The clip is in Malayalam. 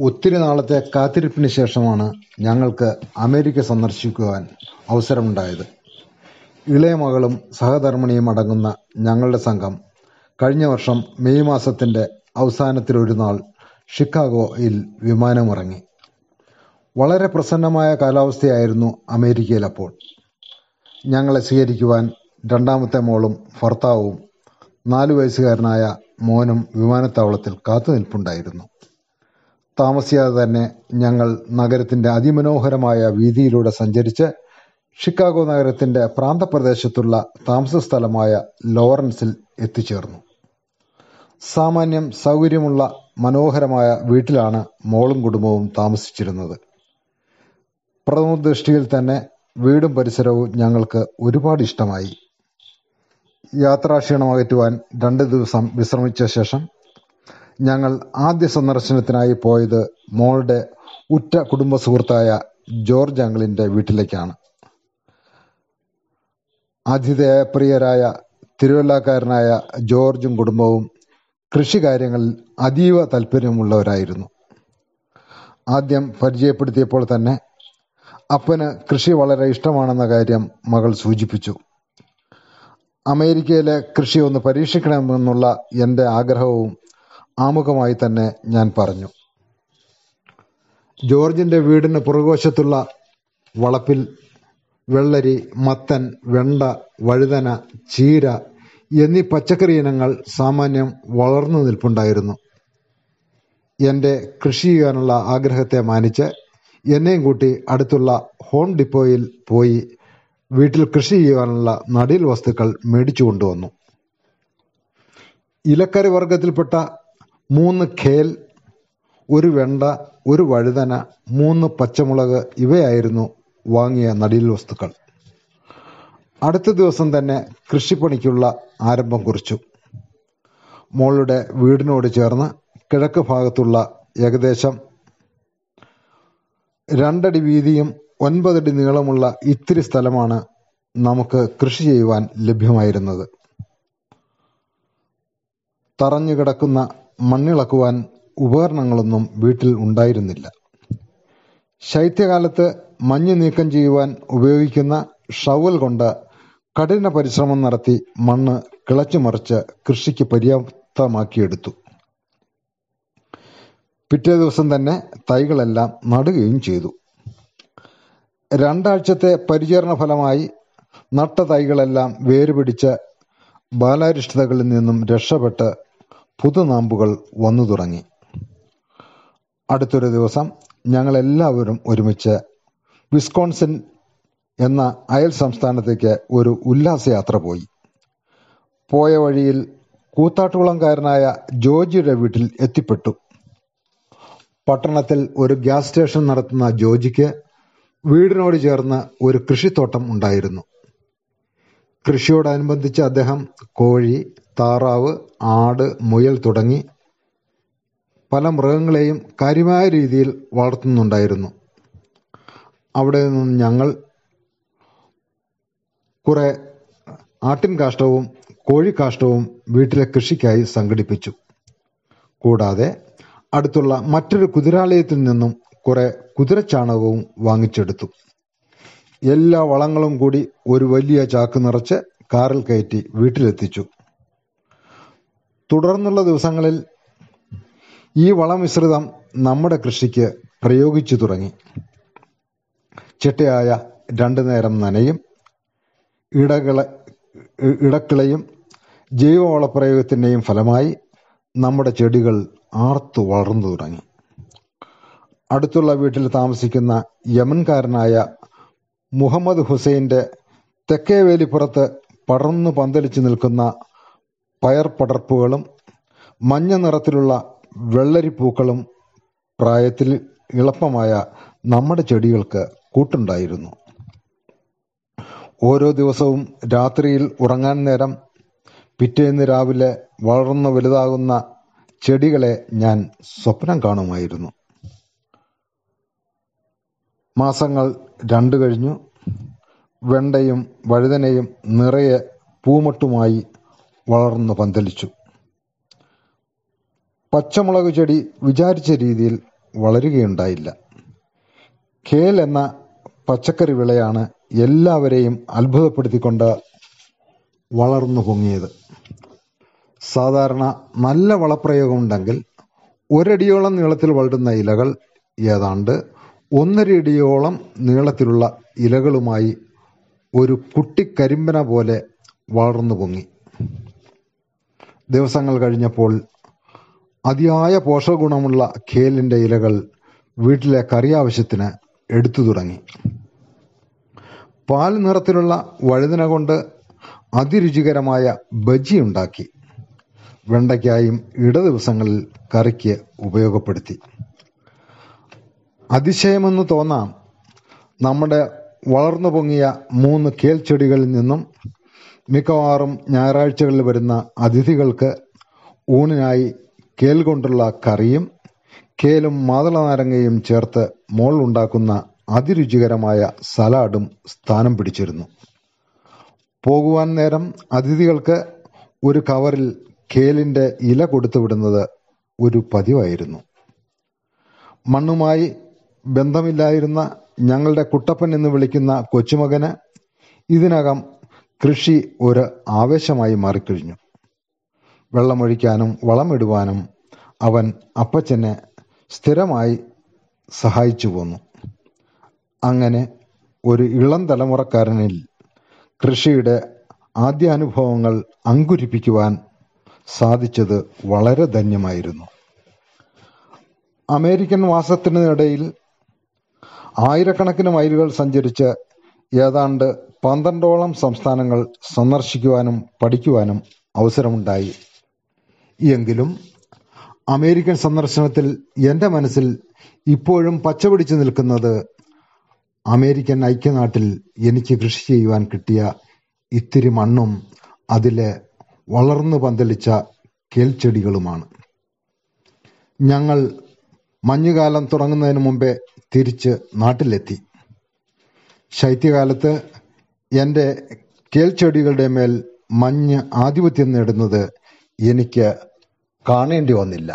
ഒത്തിരി നാളത്തെ കാത്തിരിപ്പിന് ശേഷമാണ് ഞങ്ങൾക്ക് അമേരിക്ക സന്ദർശിക്കുവാൻ അവസരമുണ്ടായത്. ഇളയ മകളും സഹധർമ്മിണിയും അടങ്ങുന്ന ഞങ്ങളുടെ സംഘം കഴിഞ്ഞ വർഷം മെയ് മാസത്തിന്റെ അവസാനത്തിലൊരു നാൾ ഷിക്കാഗോയിൽ വിമാനമിറങ്ങി. വളരെ പ്രസന്നമായ കാലാവസ്ഥയായിരുന്നു അമേരിക്കയിൽ അപ്പോൾ. ഞങ്ങളെ സ്വീകരിക്കുവാൻ രണ്ടാമത്തെ മോളും ഭർത്താവും നാലു വയസ്സുകാരനായ മോനും വിമാനത്താവളത്തിൽ കാത്തുനിൽപ്പുണ്ടായിരുന്നു. താമസിയാതെ തന്നെ ഞങ്ങൾ നഗരത്തിന്റെ അതിമനോഹരമായ വീതിയിലൂടെ സഞ്ചരിച്ച് ഷിക്കാഗോ നഗരത്തിന്റെ പ്രാന്തപ്രദേശത്തുള്ള താമസ സ്ഥലമായ ലോറൻസിൽ എത്തിച്ചേർന്നു. സാമാന്യം സൗകര്യമുള്ള മനോഹരമായ വീട്ടിലാണ് മോളും കുടുംബവും താമസിച്ചിരുന്നത്. പ്രഥമ ദൃഷ്ടിയിൽ തന്നെ വീടും പരിസരവും ഞങ്ങൾക്ക് ഒരുപാട് ഇഷ്ടമായി. യാത്രാക്ഷീണം അകറ്റുവാൻ രണ്ട് ദിവസം വിശ്രമിച്ച ശേഷം ഞങ്ങൾ ആദ്യ സന്ദർശനത്തിനായി പോയത് മോളുടെ ഉറ്റ കുടുംബ സുഹൃത്തായ ജോർജ് അങ്കിളിന്റെ വീട്ടിലേക്കാണ്. ആതിഥേയപ്രിയരായ തിരുവല്ലക്കാരനായ ജോർജും കുടുംബവും കൃഷി കാര്യങ്ങളിൽ അതീവ താല്പര്യമുള്ളവരായിരുന്നു. ആദ്യം പരിചയപ്പെടുത്തിയപ്പോൾ തന്നെ അപ്പന് കൃഷി വളരെ ഇഷ്ടമാണെന്ന കാര്യം മകൾ സൂചിപ്പിച്ചു. അമേരിക്കയിലെ കൃഷി ഒന്ന് പരീക്ഷിക്കണമെന്നുള്ള എന്റെ ആഗ്രഹവും ആമുഖമായി തന്നെ ഞാൻ പറഞ്ഞു. ജോർജിന്റെ വീടിന് പുറകുവശത്തുള്ള വളപ്പിൽ വെള്ളരി മത്തൻ വെണ്ട വഴുതന ചീര എന്നീ പച്ചക്കറി ഇനങ്ങൾ സാമാന്യം വളർന്നു നിൽപ്പുണ്ടായിരുന്നു. എന്റെ കൃഷി ചെയ്യാനുള്ള ആഗ്രഹത്തെ മാനിച്ച് എന്നെയും കൂട്ടി അടുത്തുള്ള ഹോം ഡിപ്പോയിൽ പോയി വീട്ടിൽ കൃഷി ചെയ്യാനുള്ള നടീൽ വസ്തുക്കൾ മേടിച്ചു കൊണ്ടുവന്നു. ഇലക്കറി വർഗത്തിൽപ്പെട്ട മൂന്ന് ഖേൽ ഒരു വെണ്ട ഒരു വഴുതന മൂന്ന് പച്ചമുളക് ഇവയായിരുന്നു വാങ്ങിയ നടീൽ വസ്തുക്കൾ. അടുത്ത ദിവസം തന്നെ കൃഷിപ്പണിക്കുള്ള ആരംഭം കുറിച്ചു. മോളുടെ വീടിനോട് ചേർന്ന് കിഴക്ക് ഭാഗത്തുള്ള ഏകദേശം രണ്ടടി വീതിയും ഒൻപതടി നീളമുള്ള ഇത്തിരി സ്ഥലമാണ് നമുക്ക് കൃഷി ചെയ്യുവാൻ ലഭ്യമായിരുന്നത്. തറഞ്ഞു കിടക്കുന്ന മണ്ണിളക്കുവാൻ ഉപകരണങ്ങളൊന്നും വീട്ടിൽ ഉണ്ടായിരുന്നില്ല. ശൈത്യകാലത്ത് മഞ്ഞ് നീക്കം ചെയ്യുവാൻ ഉപയോഗിക്കുന്ന ഷവൽ കൊണ്ട് കഠിന പരിശ്രമം നടത്തി മണ്ണ് കിളച്ചുമറിച്ച് കൃഷിക്ക് പര്യാപ്തമാക്കിയെടുത്തു. പിറ്റേ ദിവസം തന്നെ തൈകളെല്ലാം നടുകയും ചെയ്തു. രണ്ടാഴ്ചത്തെ പരിചരണ ഫലമായി നട്ട തൈകളെല്ലാം വേരുപിടിച്ച് ബാലാരിഷ്ടതകളിൽ നിന്നും രക്ഷപ്പെട്ട് പുതുനാമ്പുകൾ വന്നു തുടങ്ങി. അടുത്തൊരു ദിവസം ഞങ്ങളെല്ലാവരും ഒരുമിച്ച് വിസ്കോൺസിൻ എന്ന അയൽ സംസ്ഥാനത്തേക്ക് ഒരു ഉല്ലാസയാത്ര പോയി. പോയ വഴിയിൽ കൂത്താട്ടുകുളംകാരനായ ജോജിയുടെ വീട്ടിൽ എത്തിപ്പെട്ടു. പട്ടണത്തിൽ ഒരു ഗ്യാസ് സ്റ്റേഷൻ നടത്തുന്ന ജോജിക്ക് വീടിനോട് ചേർന്ന് ഒരു കൃഷിത്തോട്ടം ഉണ്ടായിരുന്നു. കൃഷിയോടനുബന്ധിച്ച് അദ്ദേഹം കോഴി താറാവ് ആട് മുയൽ തുടങ്ങി പല മൃഗങ്ങളെയും കാര്യമായ രീതിയിൽ വളർത്തുന്നുണ്ടായിരുന്നു. അവിടെ നിന്നും ഞങ്ങൾ കുറെ ആട്ടിൻ കാഷ്ടവും കോഴിക്കാഷ്ടവും വീട്ടിലെ കൃഷിക്കായി സംഘടിപ്പിച്ചു. കൂടാതെ അടുത്തുള്ള മറ്റൊരു കുതിരാലയത്തിൽ നിന്നും കുറെ കുതിരച്ചാണകവും വാങ്ങിച്ചെടുത്തു. എല്ലാ വളങ്ങളും കൂടി ഒരു വലിയ ചാക്ക് നിറച്ച് കാറിൽ കയറ്റി വീട്ടിലെത്തിച്ചു. തുടർന്നുള്ള ദിവസങ്ങളിൽ ഈ വളമിശ്രിതം നമ്മുടെ കൃഷിക്ക് പ്രയോഗിച്ചു തുടങ്ങി. ചിട്ടയായ രണ്ടു നേരം നനയും ഇടകള ഇടക്കിളയും ജൈവവളപ്രയോഗത്തിന്റെയും ഫലമായി നമ്മുടെ ചെടികൾ ആർത്തു വളർന്നു തുടങ്ങി. അടുത്തുള്ള വീട്ടിൽ താമസിക്കുന്ന യമൻകാരനായ മുഹമ്മദ് ഹുസൈന്റെ തെക്കേ വേലിപ്പുറത്ത് പടർന്നു പന്തലിച്ചു നിൽക്കുന്ന പയർ പടർപ്പുകളും മഞ്ഞ നിറത്തിലുള്ള വെള്ളരിപ്പൂക്കളും പ്രായത്തിൽ ഇളപ്പമായ നമ്മുടെ ചെടികൾക്ക് കൂട്ടുണ്ടായിരുന്നു. ഓരോ ദിവസവും രാത്രിയിൽ ഉറങ്ങാൻ നേരം പിറ്റേന്ന് രാവിലെ വളർന്നു വലുതാകുന്ന ചെടികളെ ഞാൻ സ്വപ്നം കാണുമായിരുന്നു. മാസങ്ങൾ രണ്ടു കഴിഞ്ഞു. വെണ്ടയും വഴുതനയും നിറയെ പൂമട്ടുമായി വളർന്നു പന്തലിച്ചു. പച്ചമുളക് ചെടി വിചാരിച്ച രീതിയിൽ വളരുകയുണ്ടായില്ല. കേൽ എന്ന പച്ചക്കറി വിളയാണ് എല്ലാവരെയും അത്ഭുതപ്പെടുത്തിക്കൊണ്ട് വളർന്നു പൊങ്ങിയത്. സാധാരണ നല്ല വളപ്രയോഗമുണ്ടെങ്കിൽ ഒരടിയോളം നീളത്തിൽ വളരുന്ന ഇലകൾ ഏതാണ്ട് ഒന്നരയടിയോളം നീളത്തിലുള്ള ഇലകളുമായി ഒരു കുട്ടിക്കരിമ്പന പോലെ വളർന്നു പൊങ്ങി. ദിവസങ്ങൾ കഴിഞ്ഞപ്പോൾ അതിയായ പോഷകഗുണമുള്ള കേലിന്റെ ഇലകൾ വീട്ടിലെ കറി ആവശ്യത്തിന് എടുത്തു തുടങ്ങി. പാൽ നിറത്തിലുള്ള വഴുതിന കൊണ്ട് അതിരുചികരമായ ബജി ഉണ്ടാക്കി. വെണ്ടയ്ക്കായും ഇട ദിവസങ്ങളിൽ കറിക്ക് ഉപയോഗപ്പെടുത്തി. അതിശയമെന്ന് തോന്നാം നമ്മുടെ വളർന്നു പൊങ്ങിയ മൂന്ന് കേൽ ചെടികളിൽ നിന്നും മിക്കവാറും ഞായറാഴ്ചകളിൽ വരുന്ന അതിഥികൾക്ക് ഊണിനായി കേൽ കൊണ്ടുള്ള കറിയും കേലും മാതളനാരങ്ങയും ചേർത്ത് മോൾ ഉണ്ടാക്കുന്ന അതിരുചികരമായ സലാഡും സ്ഥാനം പിടിച്ചിരുന്നു. പോകുവാൻ നേരം അതിഥികൾക്ക് ഒരു കവറിൽ കേലിന്റെ ഇല കൊടുത്തുവിടുന്നത് ഒരു പതിവായിരുന്നു. മണ്ണുമായി ബന്ധമില്ലായിരുന്ന ഞങ്ങളുടെ കുട്ടപ്പൻ എന്ന് വിളിക്കുന്ന കൊച്ചുമകന് ഇതിനകം കൃഷി ഒരു ആവേശമായി മാറിക്കഴിഞ്ഞു. വെള്ളമൊഴിക്കാനും വളമിടുവാനും അവൻ അപ്പച്ചനെ സ്ഥിരമായി സഹായിച്ചു പോന്നു. അങ്ങനെ ഒരു ഇളം തലമുറക്കാരനിൽ കൃഷിയുടെ ആദ്യാനുഭവങ്ങൾ അങ്കുരിപ്പിക്കുവാൻ സാധിച്ചത് വളരെ ധന്യമായിരുന്നു. അമേരിക്കൻ വാസത്തിനിടയിൽ ആയിരക്കണക്കിന് മൈലുകൾ സഞ്ചരിച്ച് ഏതാണ്ട് പന്ത്രണ്ടോളം സംസ്ഥാനങ്ങൾ സന്ദർശിക്കുവാനും പഠിക്കുവാനും അവസരമുണ്ടായി. എങ്കിലും അമേരിക്കൻ സന്ദർശനത്തിൽ എന്റെ മനസ്സിൽ ഇപ്പോഴും പച്ചപിടിച്ചു നിൽക്കുന്നത് അമേരിക്കൻ ഐക്യനാട്ടിൽ എനിക്ക് കൃഷി ചെയ്യുവാൻ കിട്ടിയ ഇത്തിരി മണ്ണും അതിലെ വളർന്നു പന്തലിച്ച കേൽച്ചെടികളുമാണ് ഞങ്ങൾ മഞ്ഞുകാലം തുടങ്ങുന്നതിന് മുമ്പേ തിരിച്ച് നാട്ടിലെത്തി. ശൈത്യകാലത്ത് എന്റെ കേൽച്ചെടികളുടെ മേൽ മഞ്ഞ് ആധിപത്യം നേടുന്നത് എനിക്ക് കാണേണ്ടി വന്നില്ല.